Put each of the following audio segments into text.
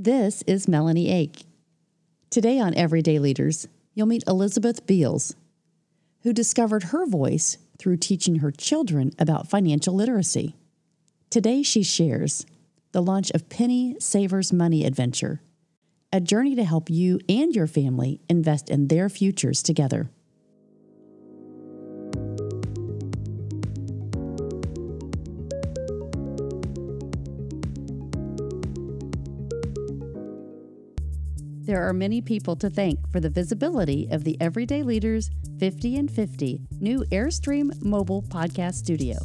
This is Melanie Ake. Today on Everyday Leaders, you'll meet Elizabeth Beals, who discovered her voice through teaching her children about financial literacy. Today, she shares the launch of Penny Savers Money Adventure, a journey to help you and your family invest in their futures together. There are many people to thank for the visibility of the Everyday Leaders 50 and 50 new Airstream mobile podcast studio.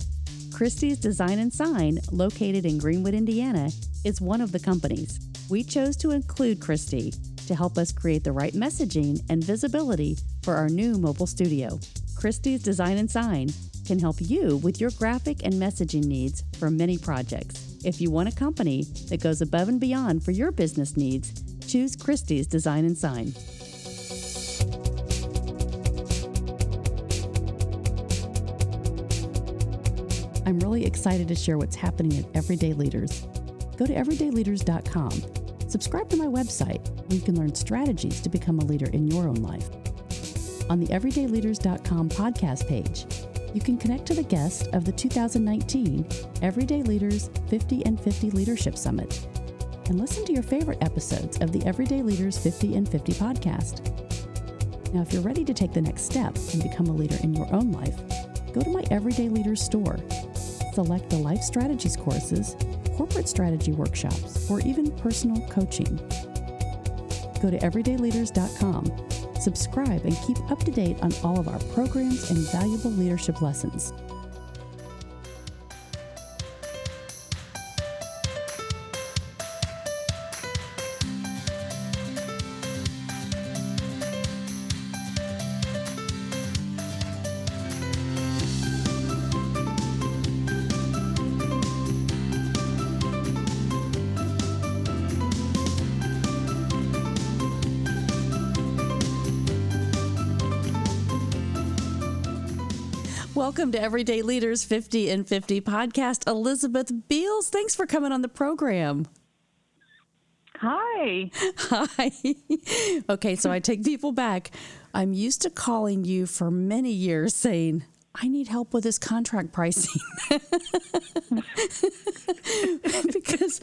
Christie's Design and Sign, located in Greenwood, Indiana, is one of the companies. We chose to include Christie to help us create the right messaging and visibility for our new mobile studio. Christie's Design and Sign can help you with your graphic and messaging needs for many projects. If you want a company that goes above and beyond for your business needs, choose Christie's Design and Sign. I'm really excited to share what's happening at Everyday Leaders. Go to everydayleaders.com. Subscribe to my website where you can learn strategies to become a leader in your own life. On the everydayleaders.com podcast page, you can connect to the guest of the 2019 Everyday Leaders 50 and 50 Leadership Summit and listen to your favorite episodes of the Everyday Leaders 50 and 50 podcast. Now, if you're ready to take the next step and become a leader in your own life, go to my Everyday Leaders store. Select the Life Strategies courses, corporate strategy workshops, or even personal coaching. Go to everydayleaders.com, subscribe, and keep up to date on all of our programs and valuable leadership lessons. Welcome to Everyday Leaders 50 and 50 podcast. Elizabeth Beals, thanks for coming on the program. Hi. Hi. okay, so I take people back. I'm used to calling you for many years saying, I need help with this contract pricing. because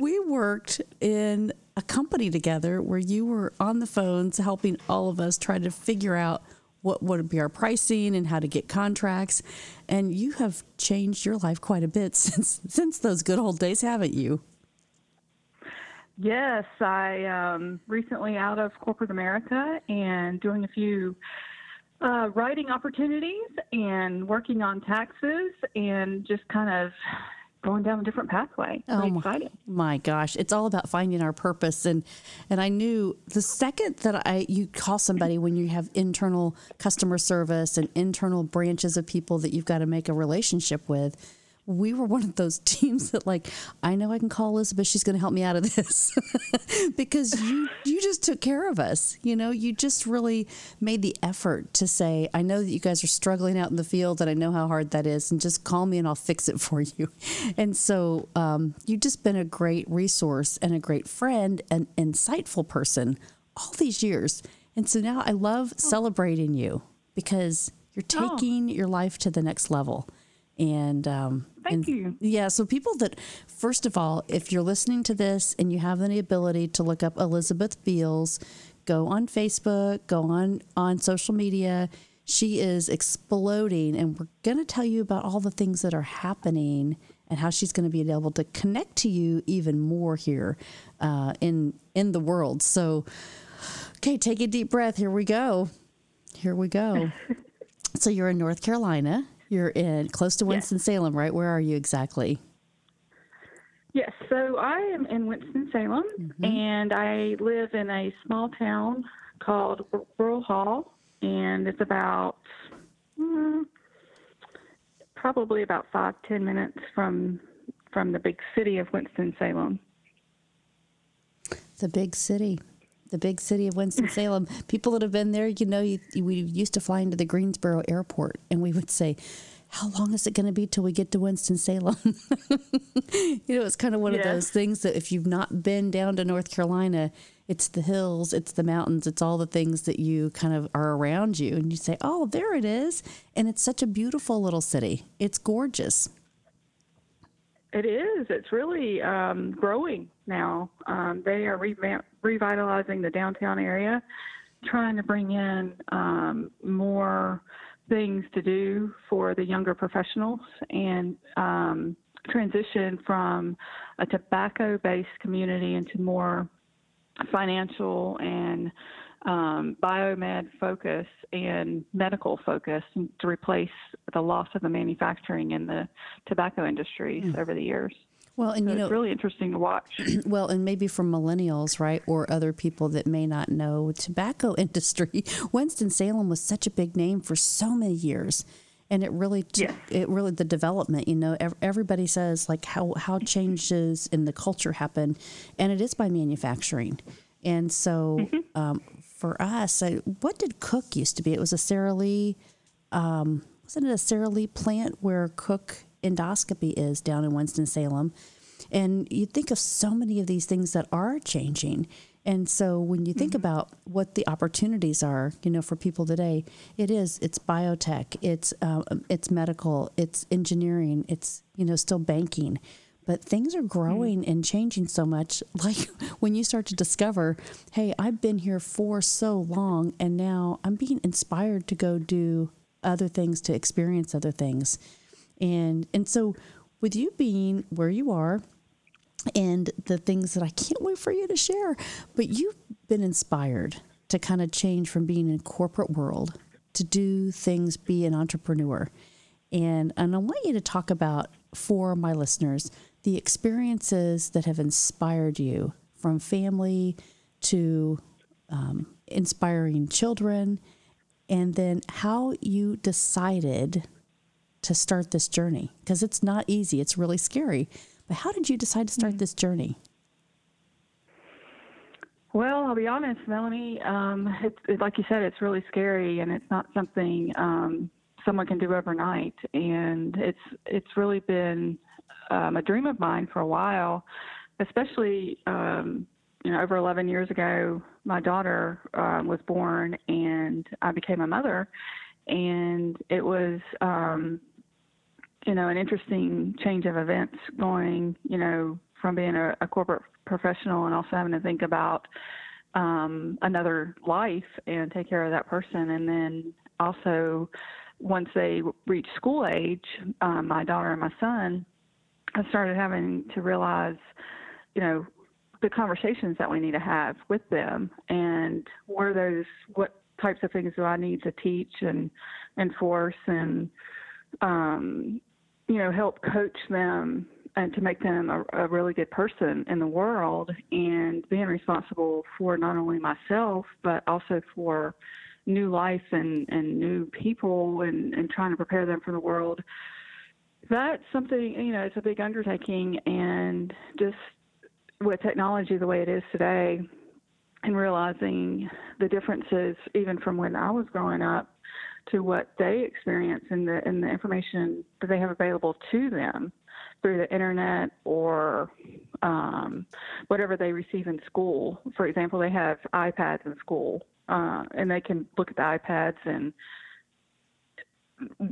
we worked in a company together where you were on the phones helping all of us try to figure out what would be our pricing and how to get contracts. And you have changed your life quite a bit since since those good old days, haven't you? Yes, I um, recently out of corporate America and doing a few uh, writing opportunities and working on taxes and just kind of going down a different pathway. oh my, my gosh, it's all about finding our purpose. And and I knew the second that I you call somebody when you have internal customer service and internal branches of people that you've got to make a relationship with we were one of those teams that like I know I can call Elizabeth she's going to help me out of this. Because you you just took care of us you know? You just really made the effort to say I know that you guys are struggling out in the field and I know how hard that is and just call me and I'll fix it for you. And so um, you've just been a great resource and a great friend and insightful person all these years. And so now I love celebrating you because you're Oh. taking your life to the next level and um, Thank and- you. Yeah, so people that first of all, if you're listening to this and you have the ability to look up Elizabeth Beals, go on Facebook, go on on social media. She is exploding, and we're going to tell you about all the things that are happening and how she's going to be able to connect to you even more here uh, in in the world. So, okay, take a deep breath. Here we go. Here we go. so you're in North Carolina. You're in close to Winston Salem, right? Where are you exactly? Yes, so I am in Winston-Salem Mm-hmm. and I live in a small town called Rural Hall and it's about mm, probably about five, ten minutes from from the big city of Winston-Salem. The big city. The big city of Winston-Salem. People that have been there, you know, you, we used to fly into the Greensboro airport and we would say, how long is it going to be till we get to Winston Salem? you know, it's kind of one yeah. of those things that if you've not been down to North Carolina, it's the hills, it's the mountains, it's all the things that you kind of are around you, and you say, "Oh, there it is," and it's such a beautiful little city. It's gorgeous. It is. It's really um, growing now. Um, they are revitalizing the downtown area, trying to bring in um, more things to do for the younger professionals and um, transition from a tobacco based community into more financial and um, biomed focus and medical focus to replace the loss of the manufacturing in the tobacco industries mm. over the years. Well, and so you know, it's really interesting to watch. Well, and maybe for millennials, right, or other people that may not know tobacco industry, Winston Salem was such a big name for so many years, and it really, took, yes. it really the development. You know, everybody says like how how changes in the culture happen, and it is by manufacturing. And so, mm-hmm. um, for us, I, what did Cook used to be? It was a Sara Lee, um, wasn't it a Sara Lee plant where Cook endoscopy is down in Winston Salem? And you think of so many of these things that are changing. And so when you think mm-hmm. about what the opportunities are, you know, for people today, it is it's biotech, it's uh, it's medical, it's engineering, it's you know still banking but things are growing mm. and changing so much. Like when you start to discover hey i've been here for so long and now i'm being inspired to go do other things to experience other things. And and so with you being where you are and the things that i can't wait for you to share but you've been inspired to kind of change from being in corporate world to do things be an entrepreneur. And and i want you to talk about for my listeners the experiences that have inspired you from family to um, inspiring children, and then how you decided to start this journey because it's not easy, it's really scary. But how did you decide to start mm-hmm. this journey? Well, I'll be honest, Melanie. Um, it's it, like you said, it's really scary, and it's not something um, someone can do overnight. And it's it's really been um, a dream of mine for a while, especially um, you know over 11 years ago. My daughter uh, was born, and I became a mother, and it was um, you know an interesting change of events going you know from being a, a corporate professional and also having to think about um, another life and take care of that person, and then also once they reach school age, um, my daughter and my son, I started having to realize, you know, the conversations that we need to have with them and where those what types of things do I need to teach and enforce and um, you know help coach them and to make them a, a really good person in the world and being responsible for not only myself but also for new life and, and new people and, and trying to prepare them for the world that's something you know it's a big undertaking and just with technology the way it is today and realizing the differences even from when I was growing up to what they experience and the and the information that they have available to them through the internet or um, whatever they receive in school. For example, they have iPads in school, uh, and they can look at the iPads and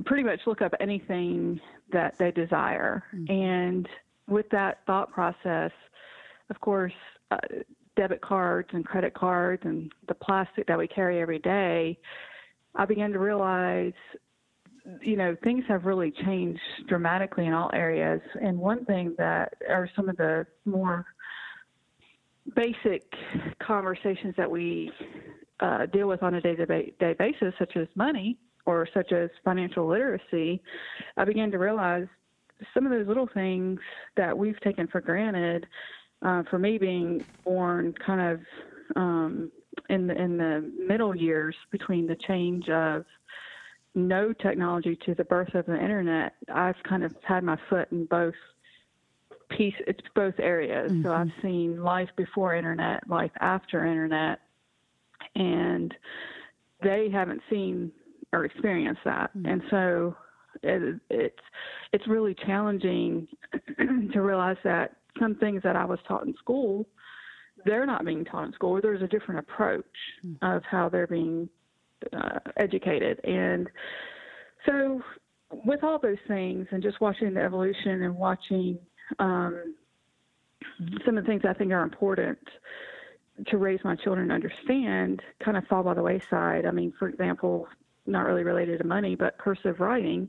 pretty much look up anything that they desire. Mm-hmm. And with that thought process, of course, uh, debit cards and credit cards and the plastic that we carry every day, I began to realize, you know, things have really changed dramatically in all areas. And one thing that are some of the more basic conversations that we uh, deal with on a day to day basis, such as money, or such as financial literacy, I began to realize some of those little things that we've taken for granted. Uh, for me, being born kind of um, in the in the middle years between the change of no technology to the birth of the internet, I've kind of had my foot in both piece. It's both areas. Mm-hmm. So I've seen life before internet, life after internet, and they haven't seen or experience that. Mm-hmm. And so It, it's it's really challenging to realize that some things that I was taught in school, they're not being taught in school. There's a different approach mm. of how they're being uh, educated, and so with all those things, and just watching the evolution and watching um, some of the things I think are important to raise my children to understand kind of fall by the wayside. I mean, for example, not really related to money, but cursive writing.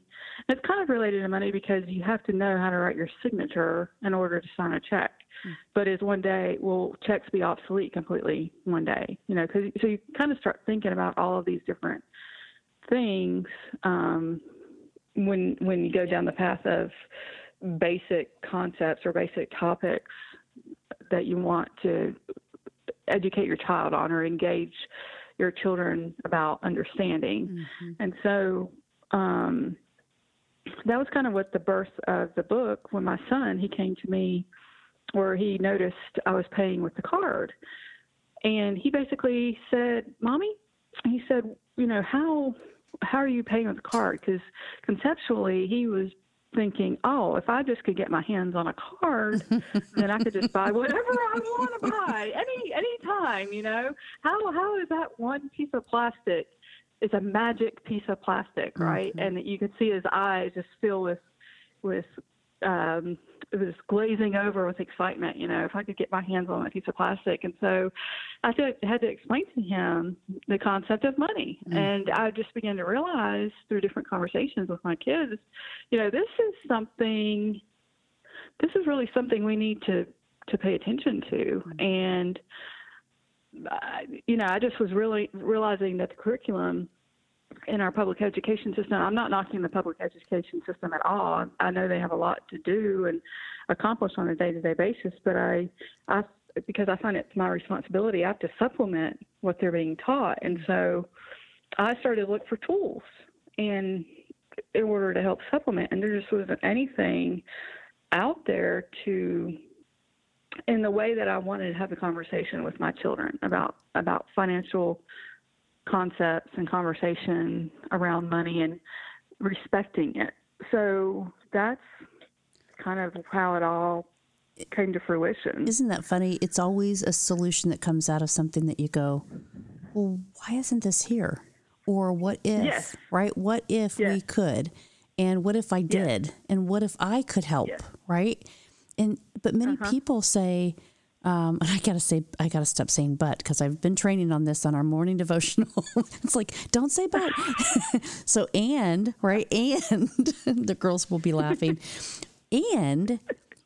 It's kind of related to money because you have to know how to write your signature in order to sign a check. Mm. But is one day will checks be obsolete completely one day? You know, because so you kind of start thinking about all of these different things um, when when you go down the path of basic concepts or basic topics that you want to educate your child on or engage your children about understanding. Mm-hmm. And so um, that was kind of what the birth of the book when my son he came to me where he noticed I was paying with the card. And he basically said, "Mommy," he said, "You know how how are you paying with the card?" Because conceptually, he was thinking, oh, if I just could get my hands on a card, then I could just buy whatever I want to buy any any time. You know, how how is that one piece of plastic? It's a magic piece of plastic, right? Mm-hmm. And you can see his eyes just fill with with um, it was glazing over with excitement. You know, if I could get my hands on a piece of plastic, and so I had to explain to him the concept of money, mm and I just began to realize through different conversations with my kids, you know, this is something. This is really something we need to to pay attention to, mm and uh, you know, I just was really realizing that the curriculum in our public education system. I'm not knocking the public education system at all. I know they have a lot to do and accomplish on a day-to-day basis, but I, I because I find it's my responsibility, I have to supplement what they're being taught, and so I started to look for tools and in order to help supplement, and there just wasn't anything out there to in the way that I wanted to have a conversation with my children about about financial concepts and conversation around money and respecting it. So that's kind of how it all came to fruition. Isn't that funny? It's always a solution that comes out of something that you go, well, why isn't this here? Or what if, yes. right? What if yes. we could? And what if I did? Yes. And what if I could help, right? And but many uh-huh. people say, um, and I gotta say, I gotta stop saying but because I've been training on this on our morning devotional. it's like, don't say but. so, and, right? And the girls will be laughing. and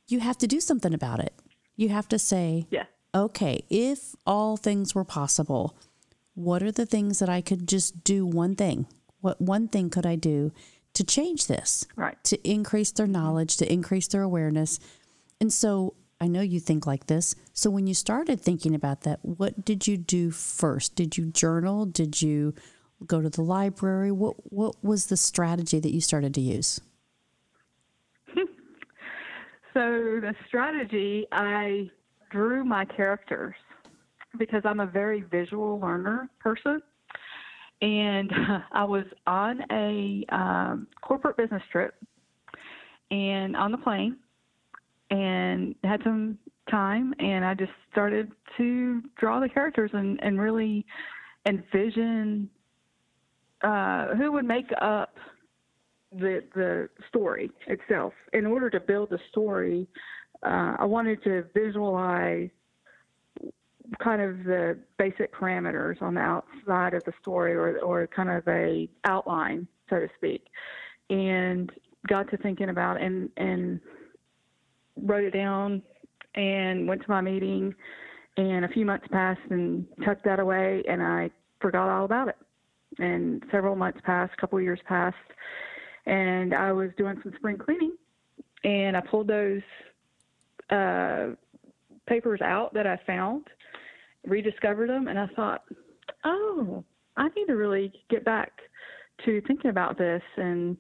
you have to do something about it. You have to say, yeah. okay, if all things were possible, what are the things that I could just do one thing? What one thing could I do to change this? Right. To increase their knowledge, to increase their awareness. And so I know you think like this. So when you started thinking about that, what did you do first? Did you journal? Did you go to the library? What what was the strategy that you started to use? so the strategy I drew my characters because I'm a very visual learner person. And I was on a um, corporate business trip and on the plane and had some time and I just started to draw the characters and, and really envision uh, who would make up the the story itself. In order to build the story, uh, I wanted to visualize kind of the basic parameters on the outside of the story or or kind of a outline, so to speak. And got to thinking about and and wrote it down and went to my meeting. And a few months passed and tucked that away, and I forgot all about it. And several months passed, a couple years passed, and I was doing some spring cleaning, and I pulled those uh, papers out that I found, rediscovered them, and I thought, oh, I need to really get back to thinking about this and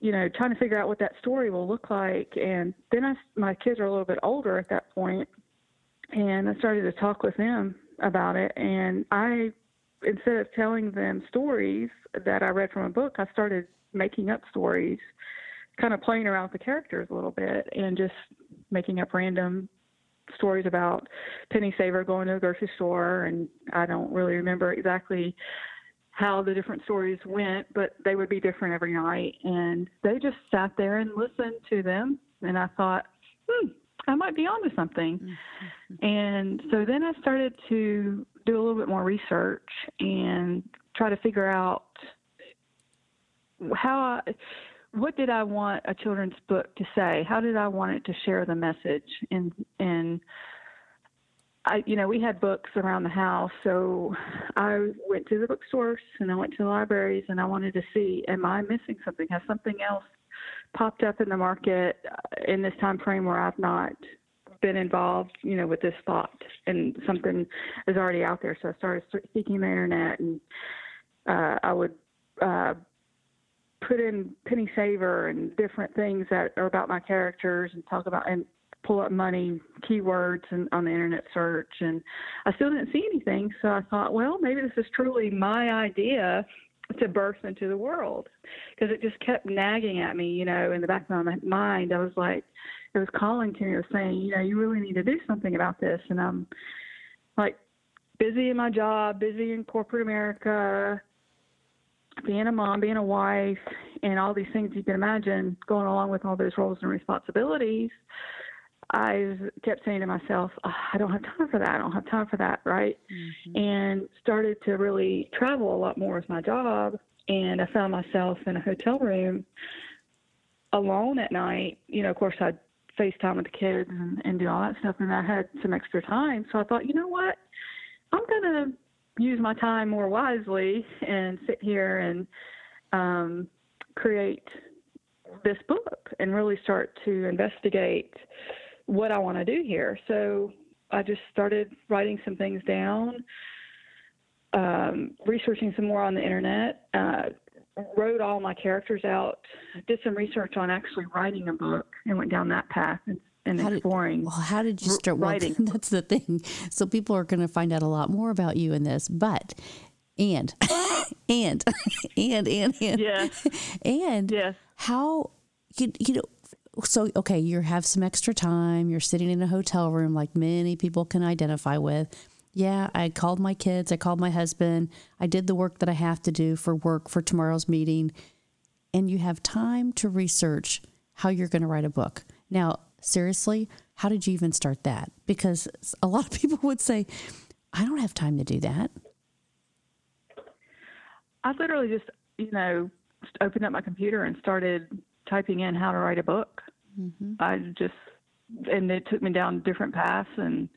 you know, trying to figure out what that story will look like. And then I, my kids are a little bit older at that point, and I started to talk with them about it. And I instead of telling them stories that I read from a book, I started making up stories, kind of playing around with the characters a little bit, and just making up random stories about Penny Saver going to the grocery store, and I don't really remember exactly how the different stories went, but they would be different every night. And they just sat there and listened to them. And I thought, hmm, I might be onto something. Mm-hmm. And so then I started to do a little bit more research and try to figure out how I, what did I want a children's book to say? How did I want it to share the message? And and I, you know, we had books around the house, so I went to the bookstores and I went to the libraries and I wanted to see, am I missing something? Has something else popped up in the market uh, in this time frame where I've not been involved, you know, with this thought and something is already out there. So I started seeking the internet and uh, I would uh, put in Penny Saver and different things that are about my characters and talk about and pull up money keywords and on the internet search and I still didn't see anything. So I thought well maybe this is truly my idea to birth into the world because it just kept nagging at me you know in the back of my mind. I was like it was calling to me it was saying you know you really need to do something about this. And I'm like busy in my job busy in corporate America being a mom, being a wife, and all these things you can imagine going along with all those roles and responsibilities, I kept saying to myself, oh, I don't have time for that. I don't have time for that, right? Mm-hmm. And started to really travel a lot more with my job. And I found myself in a hotel room alone at night. You know, of course, I'd FaceTime with the kids and, and do all that stuff. And I had some extra time. So I thought, you know what? I'm going to use my time more wisely and sit here and um, create this book and really start to investigate what I want to do here. So I just started writing some things down, um, researching some more on the internet, uh, wrote all my characters out, did some research on actually writing a book, and went down that path and, and how exploring. Did, well, how did you start writing? Well, that's the thing. So people are going to find out a lot more about you in this, but and and and and and yeah and yes. how you, you know so okay, you have some extra time, you're sitting in a hotel room like many people can identify with. Yeah, I called my kids, I called my husband, I did the work that I have to do for work for tomorrow's meeting, and you have time to research how you're going to write a book. Now, seriously, how did you even start that? Because a lot of people would say, I don't have time to do that. I literally just, you know, opened up my computer and started typing in how to write a book. Mm-hmm. I just, and it took me down different paths and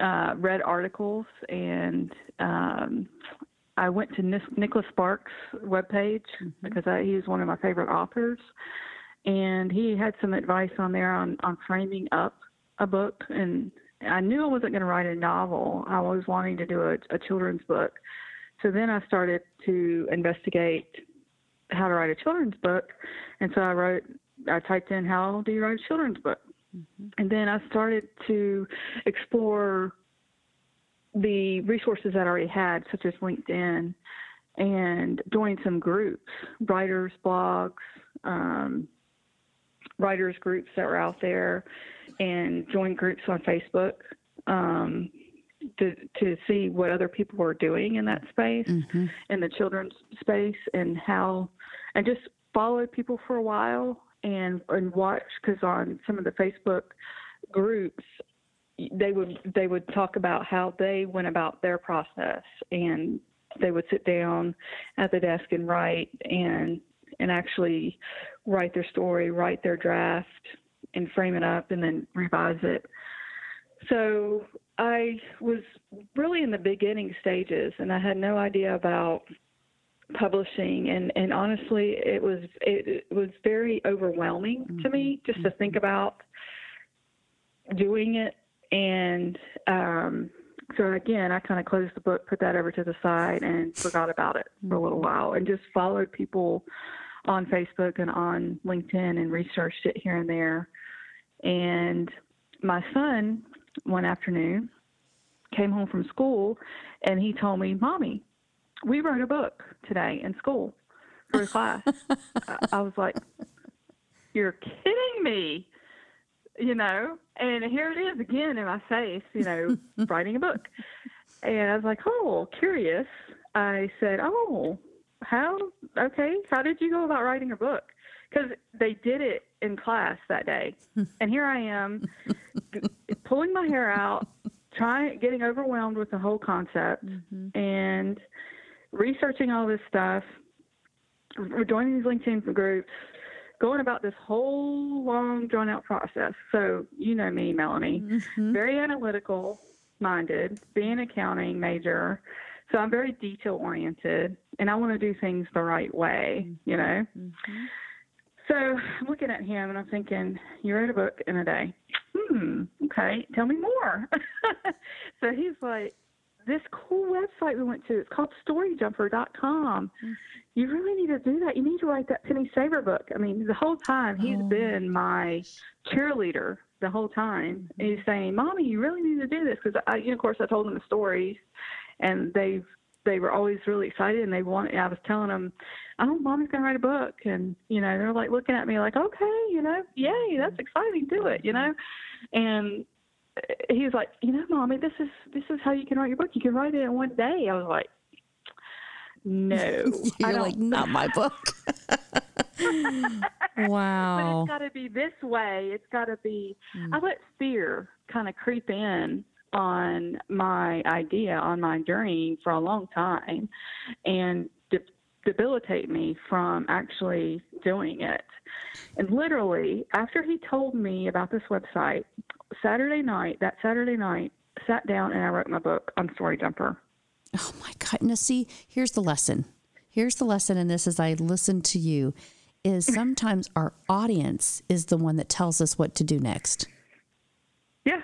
uh, read articles and um, I went to Nicholas Sparks' webpage mm-hmm. because I, he's one of my favorite authors, and he had some advice on there on on framing up a book. And I knew I wasn't going to write a novel. I was wanting to do a, a children's book. So then I started to investigate how to write a children's book, and so I wrote. I typed in how do you write a children's book, mm-hmm. and then I started to explore the resources that I already had, such as LinkedIn, and join some groups, writers blogs, um, writers groups that were out there, and join groups on Facebook. Um, to to see what other people were doing in that space, mm-hmm. in the children's space, and how, and just followed people for a while and and watch because on some of the Facebook groups they would they would talk about how they went about their process and they would sit down at the desk and write and and actually write their story, write their draft, and frame it up, and then revise it. So I was really in the beginning stages, and I had no idea about publishing and and honestly it was it, it was very overwhelming mm-hmm. to me just to think mm-hmm. about doing it and um so again i kind of closed the book put that over to the side and forgot about it for a little mm-hmm. while and just followed people on facebook and on linkedin and researched it here and there and my son one afternoon came home from school and he told me, Mommy, we wrote a book today in school for a class. I, I was like, You're kidding me. You know, and here it is again in my face, you know, writing a book. And I was like, Oh, curious. I said, Oh, how, okay, how did you go about writing a book? Because they did it in class that day. and here I am pulling my hair out, trying, getting overwhelmed with the whole concept mm-hmm. and researching all this stuff, joining these LinkedIn groups, going about this whole long drawn out process. So, you know me, Melanie, mm-hmm. very analytical minded, being accounting major. So I'm very detail oriented and I want to do things the right way, you know? Mm-hmm. So I'm looking at him and I'm thinking, you wrote a book in a day. Hmm, okay, tell me more. so he's like, this cool website we went to, it's called storyjumper.com. Mm-hmm. You really need to do that. You need to write that Penny Saver book. I mean, the whole time he's oh. been my cheerleader the whole time. Mm-hmm. He's saying, Mommy, you really need to do this. Because, I, you know, of course, I told him the stories and they've they were always really excited and they wanted I was telling them, Oh, mommy's gonna write a book and you know, they're like looking at me like, Okay, you know, yay, that's exciting, do it, you know? And he was like, You know, mommy, this is this is how you can write your book. You can write it in one day. I was like, No. You're like, not my book. wow. But it's gotta be this way. It's gotta be mm. I let fear kind of creep in on my idea, on my journey for a long time, and debilitate me from actually doing it. And literally, after he told me about this website, Saturday night, that Saturday night, sat down and I wrote my book on Story Jumper. Oh my God. Now, see, here's the lesson. Here's the lesson in this as I listen to you is sometimes our audience is the one that tells us what to do next. Yeah,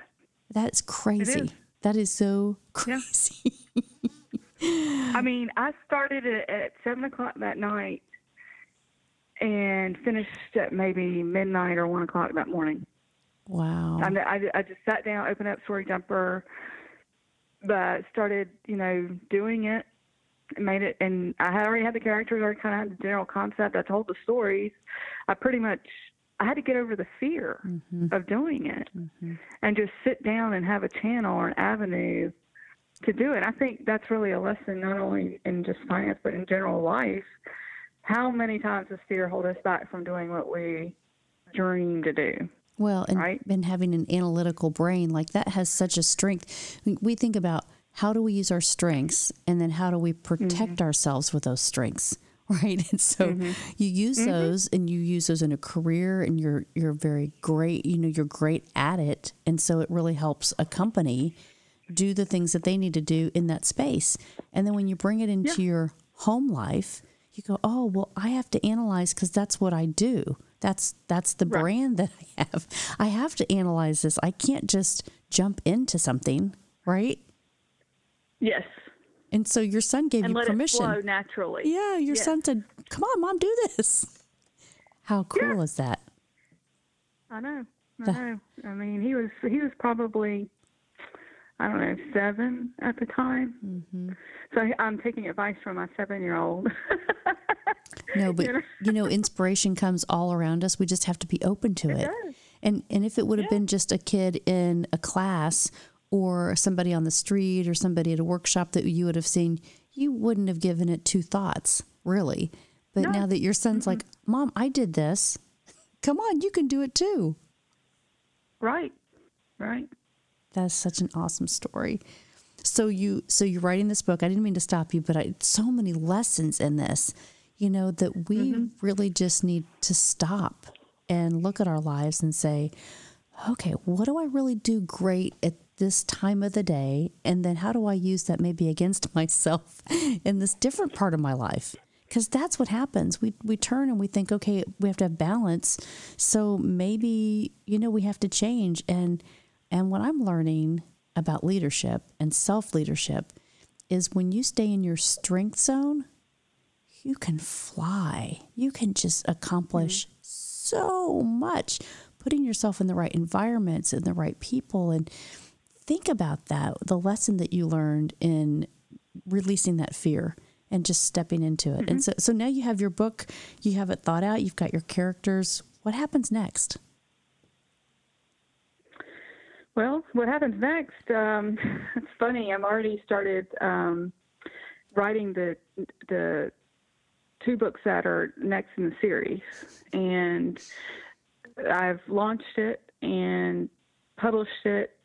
that's crazy. Is. That is so crazy. Yeah. I mean, I started it at seven o'clock that night and finished at maybe midnight or one o'clock that morning. Wow. I, I, I just sat down, opened up Story Jumper, but started, you know, doing it, and made it, and I had already had the characters, already kind of had the general concept. I told the stories. I pretty much I had to get over the fear mm-hmm. of doing it mm-hmm. and just sit down and have a channel or an avenue to do it. I think that's really a lesson not only in just finance but in general life. How many times does fear hold us back from doing what we dream to do? Well, and, right? and having an analytical brain like that has such a strength. We think about how do we use our strengths and then how do we protect mm-hmm. ourselves with those strengths? right? And so mm-hmm. you use mm-hmm. those and you use those in a career and you're you're very great, you know, you're great at it. And so it really helps a company do the things that they need to do in that space. And then when you bring it into yeah. your home life, you go, "Oh, well, I have to analyze cuz that's what I do. That's that's the right. brand that I have. I have to analyze this. I can't just jump into something, right?" Yes. And so your son gave and you permission. Naturally. Yeah, your yes. son said, "Come on, mom, do this." How cool yeah. is that? I know. I know. I mean, he was he was probably I don't know seven at the time. Mm-hmm. So I'm taking advice from my seven year old. no, but you know? you know? inspiration comes all around us. We just have to be open to it. it. And and if it would have yeah. been just a kid in a class or somebody on the street or somebody at a workshop that you would have seen, you wouldn't have given it two thoughts, really. But no. now that your son's mm-hmm. like, Mom, I did this. Come on, you can do it too. Right. Right. That's such an awesome story. So you so you're writing this book. I didn't mean to stop you, but I so many lessons in this, you know, that we mm-hmm. really just need to stop and look at our lives and say, okay, what do I really do great at this time of the day? And then how do I use that maybe against myself in this different part of my life? Because that's what happens. We, we turn and we think, okay, we have to have balance. So maybe, you know, we have to change. And, and what I'm learning about leadership and self leadership is when you stay in your strength zone, you can fly. You can just accomplish mm-hmm. so much. Putting yourself in the right environments and the right people and think about that, the lesson that you learned in releasing that fear and just stepping into it. Mm-hmm. And so, so now you have your book, you have it thought out, you've got your characters. What happens next? Well, what happens next? Um, it's funny. I'm already started um, writing the the two books that are next in the series, and I've launched it and published it,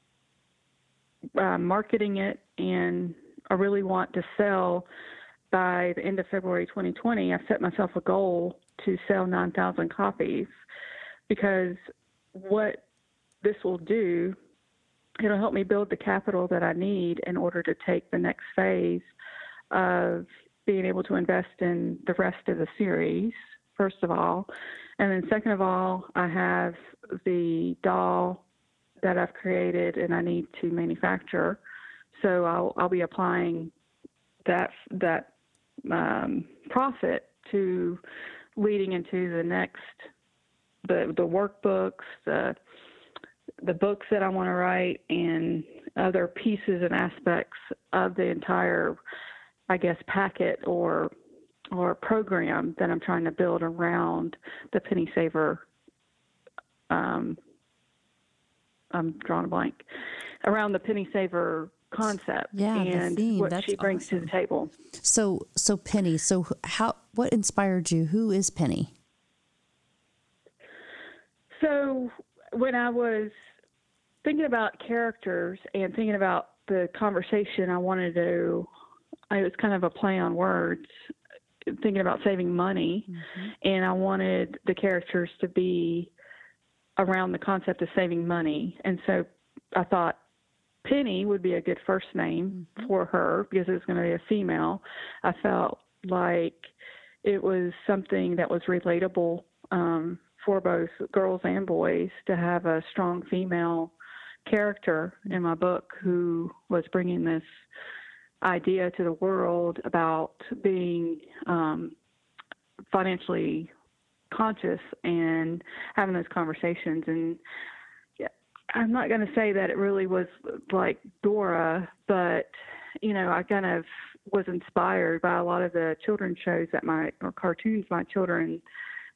uh, marketing it, and I really want to sell by the end of February 2020. I've set myself a goal to sell 9,000 copies because what this will do, it'll help me build the capital that I need in order to take the next phase of being able to invest in the rest of the series, first of all. And then, second of all, I have the doll that I've created and I need to manufacture. So I'll, I'll be applying that, that um, profit to leading into the next, the, the workbooks, the, the books that I want to write, and other pieces and aspects of the entire I guess, packet or or program that I'm trying to build around the penny saver. Um, I'm drawing a blank around the penny saver concept yeah, and what That's she brings awesome. to the table. So, so Penny. So, how? What inspired you? Who is Penny? So, when I was thinking about characters and thinking about the conversation I wanted to it was kind of a play on words, thinking about saving money, mm-hmm. and I wanted the characters to be around the concept of saving money, and so I thought Penny would be a good first name mm-hmm. for her because it was going to be a female. I felt like it was something that was relatable um, for both girls and boys to have a strong female character in my book who was bringing this idea to the world about being um, financially conscious and having those conversations. And I'm not going to say that it really was like Dora, but you know, I kind of was inspired by a lot of the children's shows that my or cartoons my children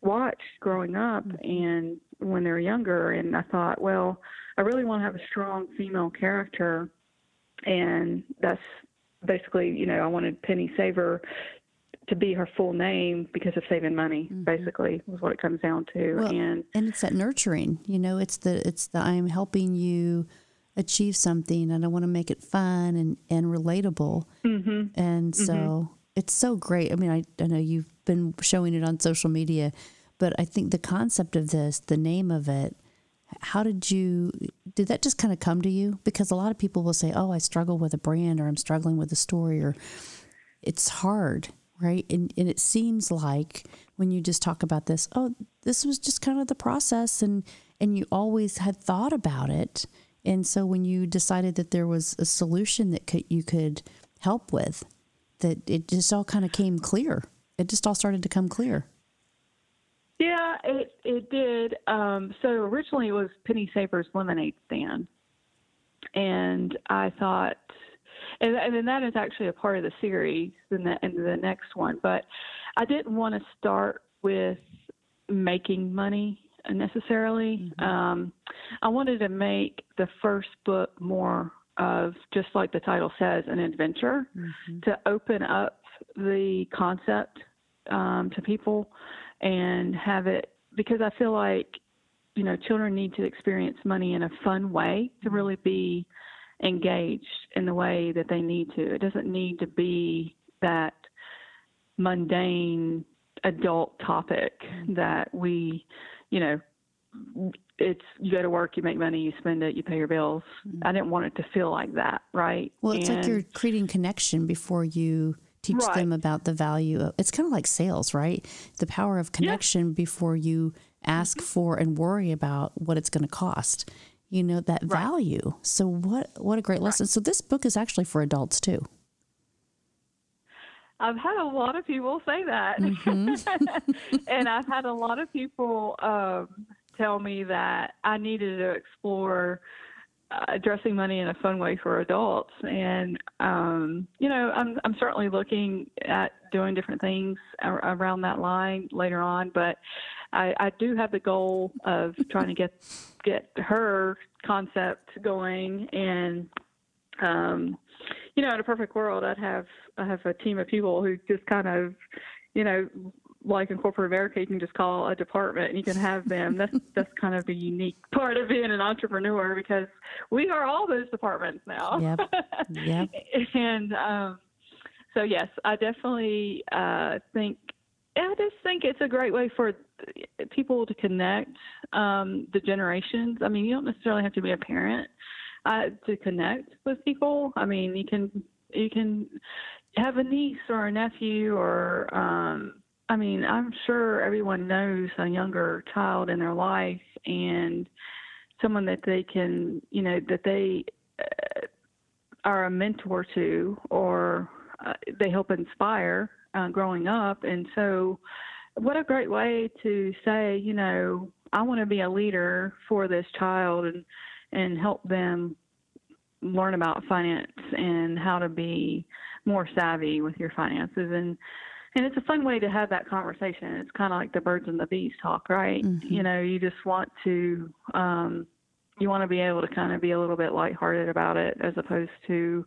watched growing up mm-hmm. and when they were younger and I thought, well, I really want to have a strong female character and that's basically, you know, I wanted Penny Saver to be her full name because of saving money. Mm-hmm. Basically, was what it comes down to. Well, and and it's that nurturing. You know, it's the it's the I'm helping you achieve something, and I want to make it fun and and relatable. Mm-hmm. And so mm-hmm. It's so great. I mean, I I know you've been showing it on social media, but I think the concept of this, the name of it, how did you did that just kind of come to you? Because a lot of people will say oh i struggle with a brand or i'm struggling with a story or it's hard right? And, and it seems like when you just talk about this oh this was just kind of the process and and you always had thought about it. And so when you decided that there was a solution that could, you could help with that it just all kind of came clear it just all started to come clear yeah, it it did. Um, so originally it was Penny Saver's lemonade stand, and I thought, and, and then that is actually a part of the series in the in the next one. But I didn't want to start with making money necessarily. Mm-hmm. Um, I wanted to make the first book more of just like the title says, an adventure mm-hmm. to open up the concept um, to people and have it because I feel like you know children need to experience money in a fun way to mm-hmm. really be engaged in the way that they need to. It doesn't need to be that mundane adult topic mm-hmm. that we, you know, it's you go to work, you make money, you spend it, you pay your bills. Mm-hmm. I didn't want it to feel like that, right? Well, it's and, like you're creating connection before you teach right. them about the value of it's kind of like sales, right? The power of connection before you ask mm-hmm. for and worry about what it's going to cost. You know that right. value. So what what a great lesson. Right. So this book is actually for adults too. I've had a lot of people say that, mm-hmm. and I've had a lot of people um, tell me that I needed to explore addressing money in a fun way for adults. And um, you know, I'm I'm certainly looking at doing different things around that line later on, but I, I do have the goal of trying to get get her concept going and um, you know, in a perfect world, I'd have I have a team of people who just kind of, you know, like in corporate America, you can just call a department and you can have them. That's that's kind of the unique part of being an entrepreneur because we are all those departments now. Yep. Yep. and um, so yes, I definitely uh, think I just think it's a great way for people to connect um, the generations. I mean, you don't necessarily have to be a parent uh, to connect with people. I mean, you can you can have a niece or a nephew or um, I mean, I'm sure everyone knows a younger child in their life and someone that they can, you know, that they uh, are a mentor to or uh, they help inspire uh, growing up. And so, what a great way to say, you know, I want to be a leader for this child and and help them learn about finance and how to be more savvy with your finances and and it's a fun way to have that conversation. It's kind of like the birds and the bees talk, right? Mm-hmm. You know, you just want to um, you want to be able to kind of be a little bit lighthearted about it, as opposed to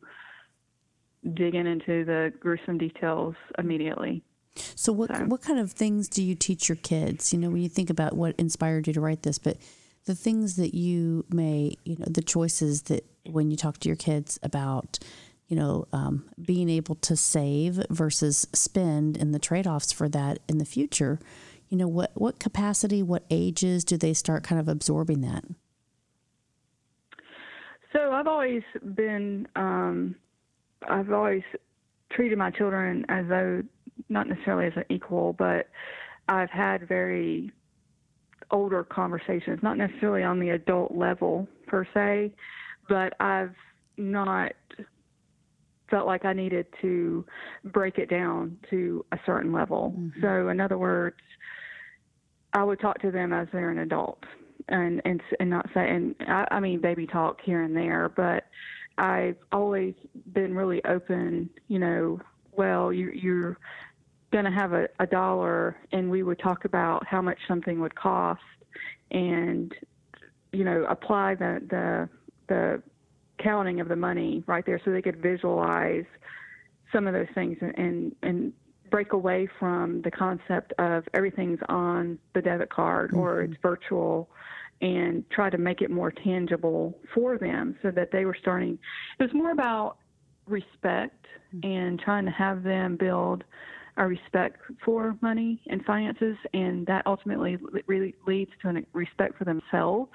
digging into the gruesome details immediately. So, what so. what kind of things do you teach your kids? You know, when you think about what inspired you to write this, but the things that you may, you know, the choices that when you talk to your kids about you know, um, being able to save versus spend and the trade offs for that in the future, you know, what, what capacity, what ages do they start kind of absorbing that? So I've always been, um, I've always treated my children as though not necessarily as an equal, but I've had very older conversations, not necessarily on the adult level per se, but I've not felt like I needed to break it down to a certain level. Mm-hmm. So, in other words, I would talk to them as they're an adult, and and and not say, and I, I mean baby talk here and there, but I've always been really open. You know, well, you, you're going to have a, a dollar, and we would talk about how much something would cost, and you know, apply the the the counting of the money right there so they could visualize some of those things and, and, and break away from the concept of everything's on the debit card mm-hmm. or it's virtual and try to make it more tangible for them so that they were starting it was more about respect mm-hmm. and trying to have them build a respect for money and finances and that ultimately really leads to a respect for themselves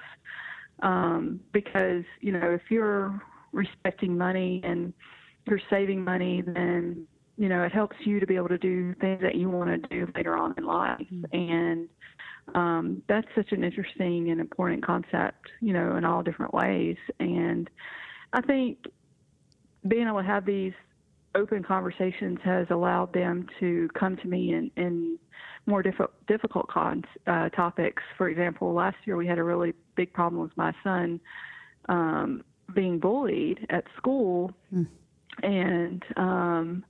um, because you know if you're respecting money and you're saving money, then you know it helps you to be able to do things that you want to do later on in life, mm-hmm. and um, that's such an interesting and important concept, you know, in all different ways. And I think being able to have these open conversations has allowed them to come to me in, in more diff- difficult cons, uh, topics. For example, last year we had a really big problem with my son um, being bullied at school, mm. and um,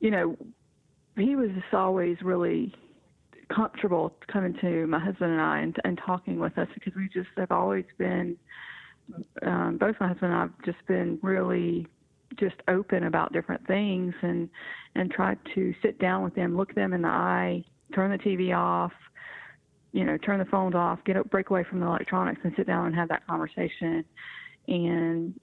you know he was just always really comfortable coming to my husband and I and, and talking with us because we just have always been um, both my husband and I've just been really just open about different things and and tried to sit down with them, look them in the eye, turn the TV off, you know, turn the phones off, get up, break away from the electronics, and sit down and have that conversation. And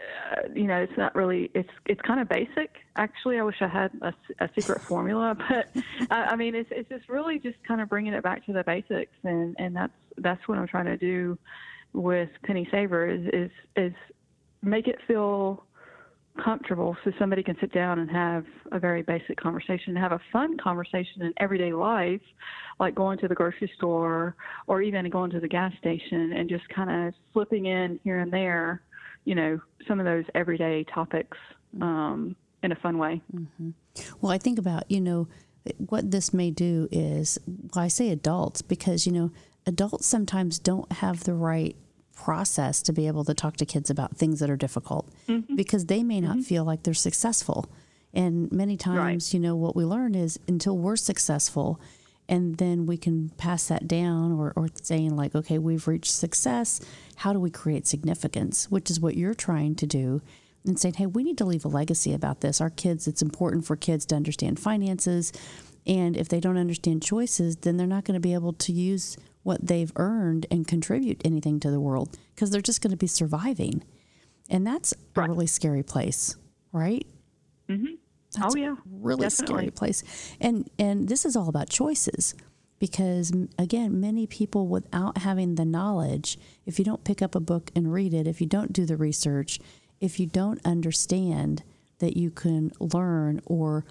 uh, you know, it's not really. It's it's kind of basic. Actually, I wish I had a, a secret formula, but I, I mean, it's it's just really just kind of bringing it back to the basics, and and that's that's what I'm trying to do with Penny Saver is is is make it feel comfortable so somebody can sit down and have a very basic conversation, and have a fun conversation in everyday life, like going to the grocery store or even going to the gas station and just kind of slipping in here and there, you know, some of those everyday topics um, in a fun way. Mm-hmm. Well, I think about, you know, what this may do is, well, I say adults because, you know, adults sometimes don't have the right process to be able to talk to kids about things that are difficult mm-hmm. because they may not mm-hmm. feel like they're successful. And many times, right. you know, what we learn is until we're successful, and then we can pass that down or, or saying, like, okay, we've reached success. How do we create significance? Which is what you're trying to do. And saying, hey, we need to leave a legacy about this. Our kids, it's important for kids to understand finances. And if they don't understand choices, then they're not going to be able to use what they've earned and contribute anything to the world because they're just going to be surviving. And that's right. a really scary place, right? Mm-hmm. That's oh yeah, really Definitely. scary place. And and this is all about choices because again, many people without having the knowledge, if you don't pick up a book and read it, if you don't do the research, if you don't understand that you can learn or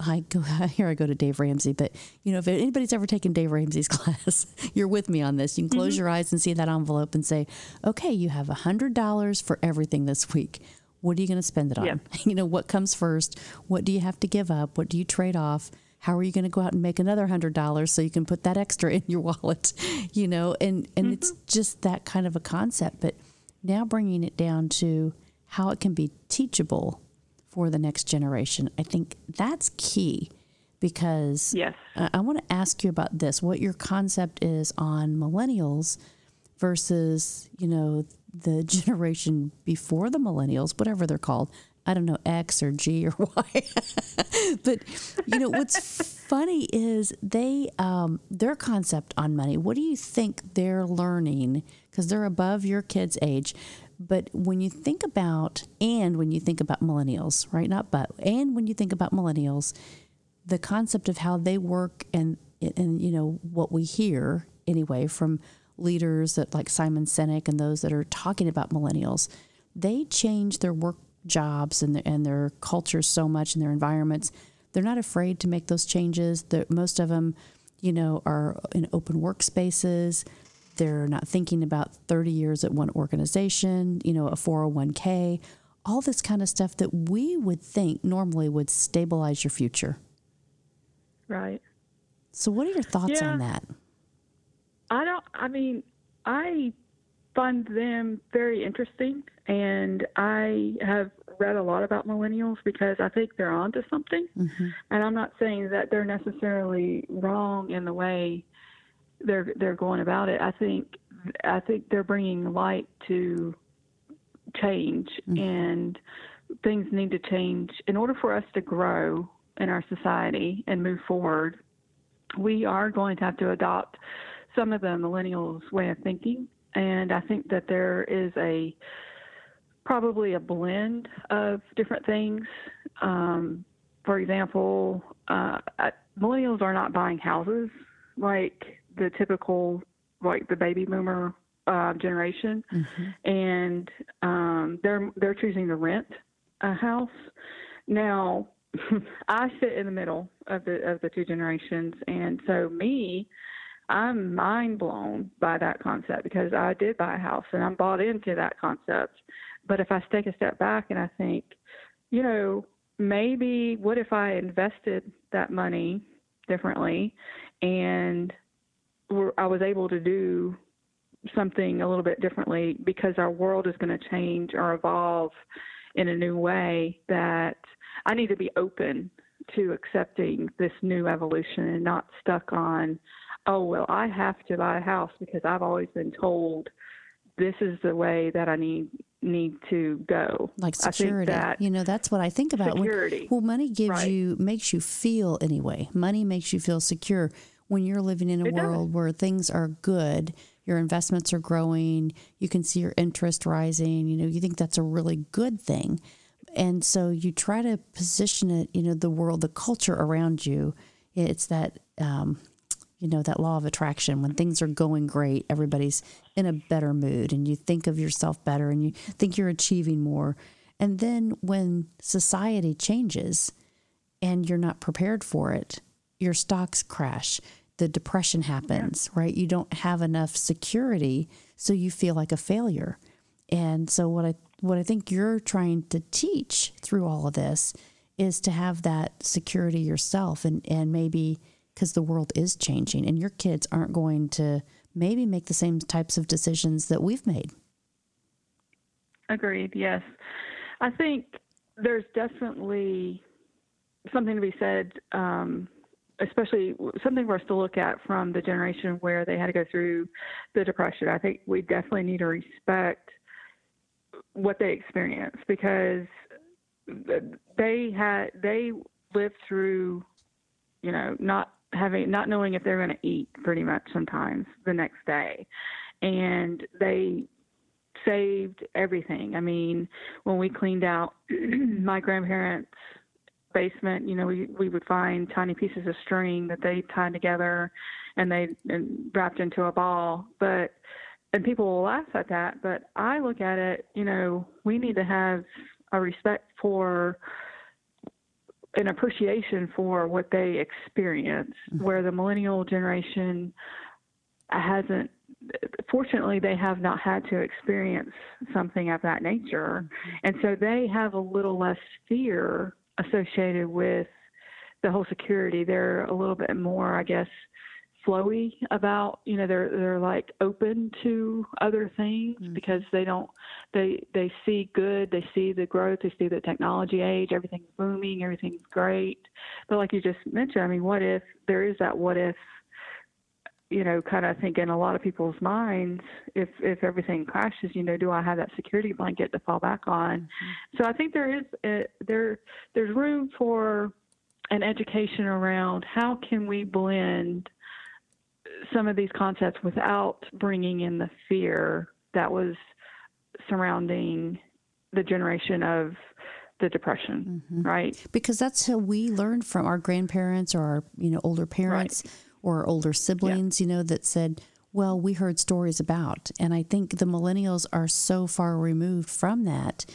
I go here I go to Dave Ramsey, but you know if anybody's ever taken Dave Ramsey's class, you're with me on this. You can close mm-hmm. your eyes and see that envelope and say, "Okay, you have a hundred dollars for everything this week. What are you going to spend it on? Yeah. You know what comes first? What do you have to give up? What do you trade off? How are you going to go out and make another hundred dollars so you can put that extra in your wallet? You know, and and mm-hmm. it's just that kind of a concept, but now bringing it down to how it can be teachable for the next generation. I think that's key because yes. I, I want to ask you about this what your concept is on millennials versus, you know, the generation before the millennials, whatever they're called. I don't know, X or G or Y. but, you know, what's funny is they, um, their concept on money, what do you think they're learning? Because they're above your kid's age. But when you think about, and when you think about millennials, right? Not but, and when you think about millennials, the concept of how they work and, and you know, what we hear anyway from leaders that like Simon Sinek and those that are talking about millennials, they change their work jobs and their, and their cultures so much and their environments. They're not afraid to make those changes. They're, most of them, you know, are in open workspaces. They're not thinking about 30 years at one organization, you know, a 401k, all this kind of stuff that we would think normally would stabilize your future. Right. So, what are your thoughts yeah. on that? I don't, I mean, I find them very interesting, and I have read a lot about millennials because I think they're onto something. Mm-hmm. And I'm not saying that they're necessarily wrong in the way they're they're going about it. I think I think they're bringing light to change, mm-hmm. and things need to change in order for us to grow in our society and move forward. We are going to have to adopt some of the millennials' way of thinking, and I think that there is a probably a blend of different things. Um, for example, uh, millennials are not buying houses like the typical like the baby boomer uh, generation, mm-hmm. and um, they're they're choosing to rent a house. Now, I sit in the middle of the of the two generations, and so me, I'm mind blown by that concept because I did buy a house and I'm bought into that concept. But if I take a step back and I think, you know, maybe what if I invested that money differently and I was able to do something a little bit differently because our world is going to change or evolve in a new way that I need to be open to accepting this new evolution and not stuck on, oh, well, I have to buy a house because I've always been told this is the way that I need need to go. Like security. you know, that's what I think about. Security. When, well, money gives right. you makes you feel anyway. Money makes you feel secure when you're living in a it world does. where things are good, your investments are growing, you can see your interest rising, you know, you think that's a really good thing. And so you try to position it, you know, the world, the culture around you. It's that, um, you know, that law of attraction. When things are going great, everybody's in a better mood and you think of yourself better and you think you're achieving more. And then when society changes and you're not prepared for it, your stocks crash the depression happens, yeah. right? You don't have enough security, so you feel like a failure. And so what I what I think you're trying to teach through all of this is to have that security yourself and and maybe because the world is changing and your kids aren't going to maybe make the same types of decisions that we've made. Agreed. Yes, I think there's definitely something to be said, um, especially something for us to look at from the generation where they had to go through the depression. I think we definitely need to respect what they experienced because they had they lived through, you know, not having not knowing if they're going to eat pretty much sometimes the next day, and they saved everything. I mean, when we cleaned out my grandparents' basement, you know, we we would find tiny pieces of string that they tied together and they and wrapped into a ball. But and people will laugh at that, but I look at it, you know, we need to have a respect for an appreciation for what they experience, mm-hmm. where the millennial generation hasn't fortunately they have not had to experience something of that nature mm-hmm. and so they have a little less fear associated with the whole security they're a little bit more i guess flowy about you know they're they're like open to other things mm-hmm. because they don't they they see good they see the growth they see the technology age everything's booming everything's great but like you just mentioned i mean what if there is that what if you know, kind of think in a lot of people's minds, if if everything crashes, you know, do I have that security blanket to fall back on? Mm-hmm. So I think there is a, there there's room for an education around how can we blend some of these concepts without bringing in the fear that was surrounding the generation of the depression, mm-hmm. right? Because that's how we learned from our grandparents or our you know older parents. Right or older siblings, yeah. you know, that said, well, we heard stories about. And I think the millennials are so far removed from that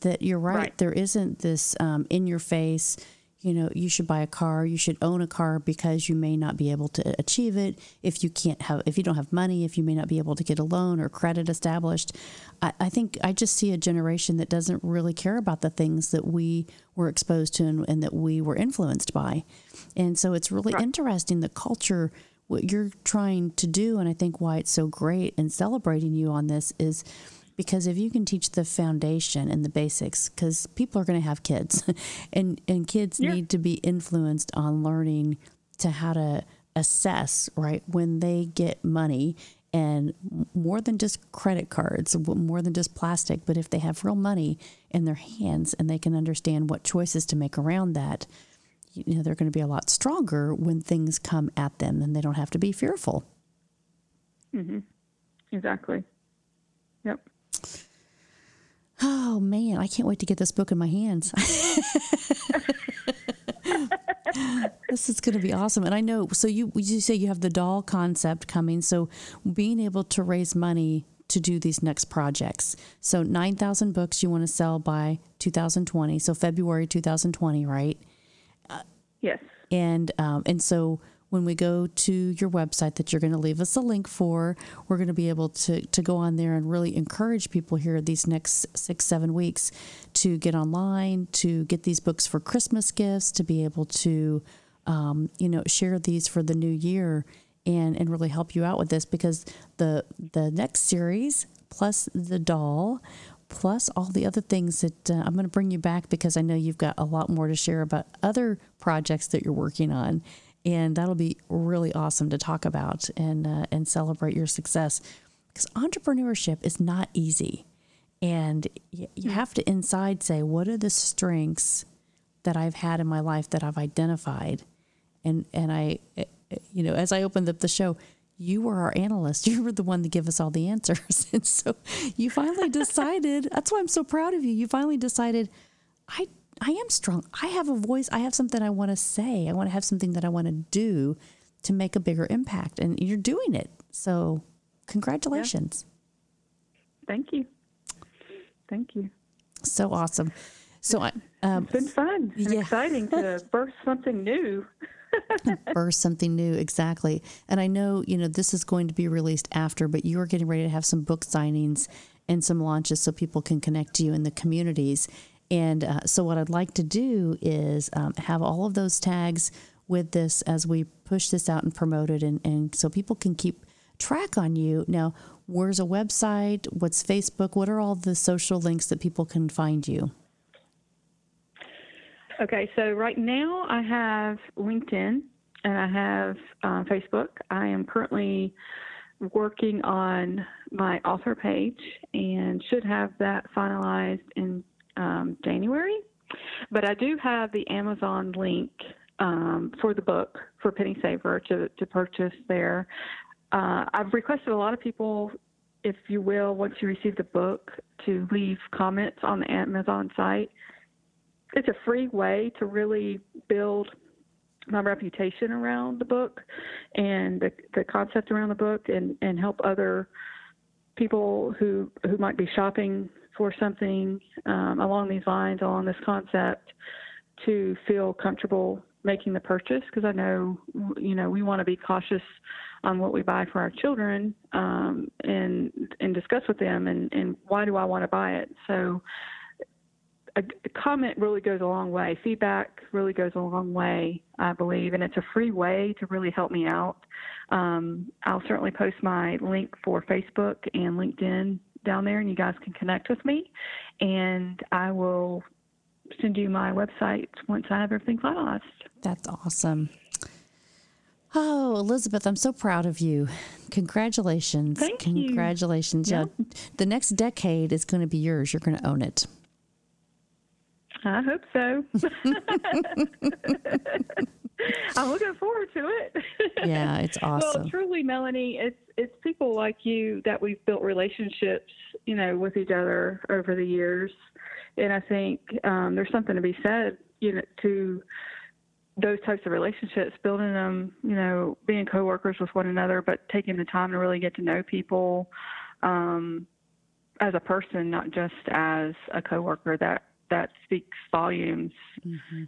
that you're right. right. There isn't this um, in your face, you know, you should buy a car, you should own a car because you may not be able to achieve it. If you can't have, if you don't have money, if you may not be able to get a loan or credit established. I, I think I just see a generation that doesn't really care about the things that we were exposed to and, and that we were influenced by. And so it's really right. interesting the culture, what you're trying to do. And I think why it's so great and celebrating you on this is because if you can teach the foundation and the basics because people are going to have kids and and kids yeah. need to be influenced on learning to how to assess right when they get money and more than just credit cards more than just plastic but if they have real money in their hands and they can understand what choices to make around that you know they're going to be a lot stronger when things come at them and they don't have to be fearful mm-hmm. exactly yep Oh man, I can't wait to get this book in my hands. this is going to be awesome. And I know, so you you say you have the doll concept coming. So being able to raise money to do these next projects. So 9,000 books you want to sell by 2020. So February 2020, right? yes. And um, and so when we go to your website that you're going to leave us a link for, we're going to be able to, to go on there and really encourage people here these next six, seven weeks to get online, to get these books for Christmas gifts, to be able to, um, you know, share these for the new year and, and really help you out with this because the, the next series plus the doll plus all the other things that uh, I'm going to bring you back because I know you've got a lot more to share about other projects that you're working on and that'll be really awesome to talk about and uh, and celebrate your success. Because entrepreneurship is not easy. And you have to inside say what are the strengths that I've had in my life that I've identified? And and I eh, eh, you know as I opened up the show you were our analyst. You were the one to give us all the answers. And so you finally decided that's why I'm so proud of you. You finally decided I I am strong. I have a voice. I have something I want to say. I want to have something that I want to do to make a bigger impact. And you're doing it. So, congratulations. Yeah. Thank you. Thank you. So awesome. So, I, um, it's been fun and yeah. exciting to birth something new. birth something new, exactly. And I know, you know, this is going to be released after, but you are getting ready to have some book signings and some launches so people can connect to you in the communities. And uh, so, what I'd like to do is um, have all of those tags with this as we push this out and promote it, and, and so people can keep track on you. Now, where's a website? What's Facebook? What are all the social links that people can find you? Okay, so right now I have LinkedIn and I have uh, Facebook. I am currently working on my author page and should have that finalized in um, January. But I do have the Amazon link um, for the book for Penny Saver to, to purchase there. Uh, I've requested a lot of people, if you will, once you receive the book, to leave comments on the Amazon site. It's a free way to really build my reputation around the book and the, the concept around the book and, and help other people who who might be shopping for something um, along these lines, along this concept, to feel comfortable making the purchase because I know you know we want to be cautious on what we buy for our children um, and and discuss with them and and why do I want to buy it. So a, comment really goes a long way. Feedback really goes a long way, I believe, and it's a free way to really help me out. Um, I'll certainly post my link for Facebook and LinkedIn down there, and you guys can connect with me. And I will send you my website once I have everything finalized. That's awesome. Oh, Elizabeth, I'm so proud of you. Congratulations. Thank Congratulations. you. Yeah. The next decade is going to be yours. You're going to own it. I hope so. I'm looking forward to it. Yeah, it's awesome. Well, truly, Melanie, it's it's people like you that we've built relationships, you know, with each other over the years, and I think um, there's something to be said, you know, to those types of relationships, building them, you know, being coworkers with one another, but taking the time to really get to know people um, as a person, not just as a coworker. That that speaks volumes Mm-hmm.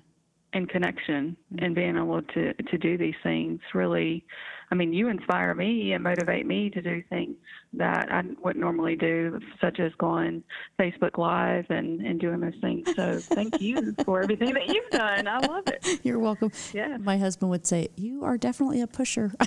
and connection and being able to to do these things really i mean you inspire me and motivate me to do things that i wouldn't normally do such as going facebook live and and doing those things so thank you for everything that you've done i love it You're welcome. Yeah. My husband would say, You are definitely a pusher.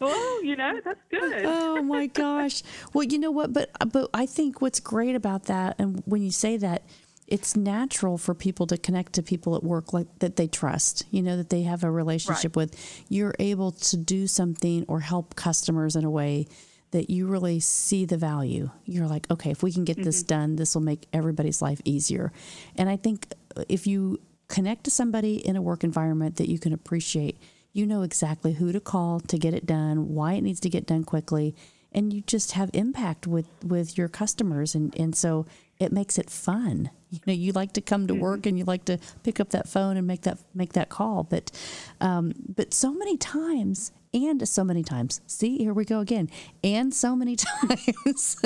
well you know that's good oh my gosh. Well, you know what? But but I think what's great about that, and when you say that, it's natural for people to connect to people at work like that they trust. You know that they have a relationship with. You're able to do something or help customers in a way that you really see the value. You're like, okay, if we can get this mm-hmm. done, this will make everybody's life easier. And I think uh, if you connect to somebody in a work environment that you can appreciate, you know exactly who to call to get it done, why it needs to get done quickly, and you just have impact with with your customers and and so it makes it fun. You know, you like to come to work and you like to pick up that phone and make that make that call, but um, but so many times and so many times. See, here we go again. And so many times,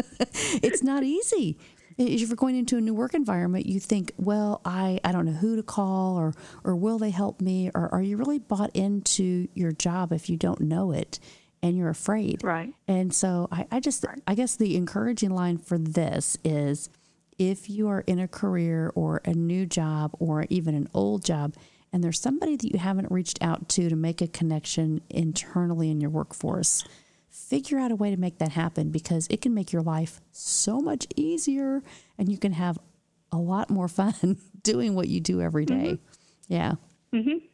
it's not easy. If you're going into a new work environment, you think, well, I, I don't know who to call or or will they help me? Or are you really bought into your job if you don't know it and you're afraid? Right. And so I, I just I guess the encouraging line for this is if you are in a career or a new job or even an old job and there's somebody that you haven't reached out to to make a connection internally in your workforce, figure out a way to make that happen because it can make your life so much easier and you can have a lot more fun doing what you do every day. Mm-hmm. Yeah. Mm-hmm.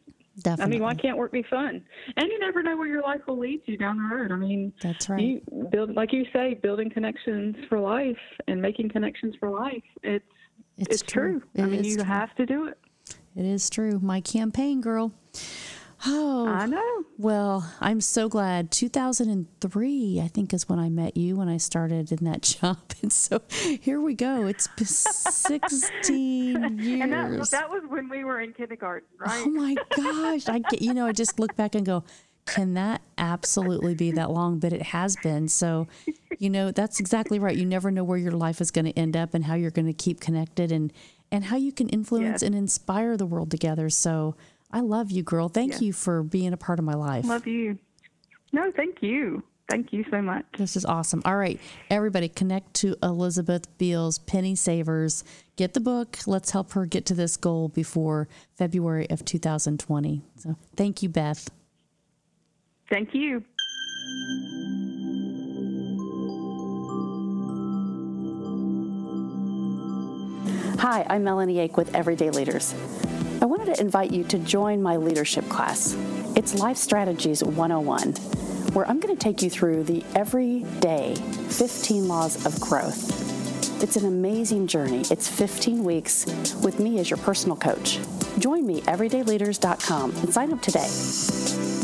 Hmm I mean, why can't work be fun? And you never know where your life will lead you down the road. I mean, That's right. You build, like you say, building connections for life and making connections for life. It's It's it's, true. true. I mean, you true. have to do it. It is true. My campaign girl. Oh, I know. Well, I'm so glad. 2003, I think, is when I met you when I started in that job. And so here we go. It's 16 years. And that, that was when we were in kindergarten, oh right? oh my gosh. I get, you know, I just look back and go, can that absolutely be that long? But it has been. So, you know, that's exactly right. You never know where your life is going to end up and how you're going to keep connected and, and how you can influence Yes. and inspire the world together. So I love you, girl. Thank Yes. you for being a part of my life. Love you. No, thank you. Thank you so much. This is awesome. All right, everybody, connect to Elizabeth Beals Penny Savers. Get the book. Let's help her get to this goal before February of 2020. So, thank you, Beth. Thank you. Hi, I'm Melanie Ake with Everyday Leaders. I wanted to invite you to join my leadership class. It's Life Strategies 101, where I'm going to take you through the everyday 15 laws of growth. It's an amazing journey. It's 15 weeks with me as your personal coach. Join me, everydayleaders.com, and sign up today.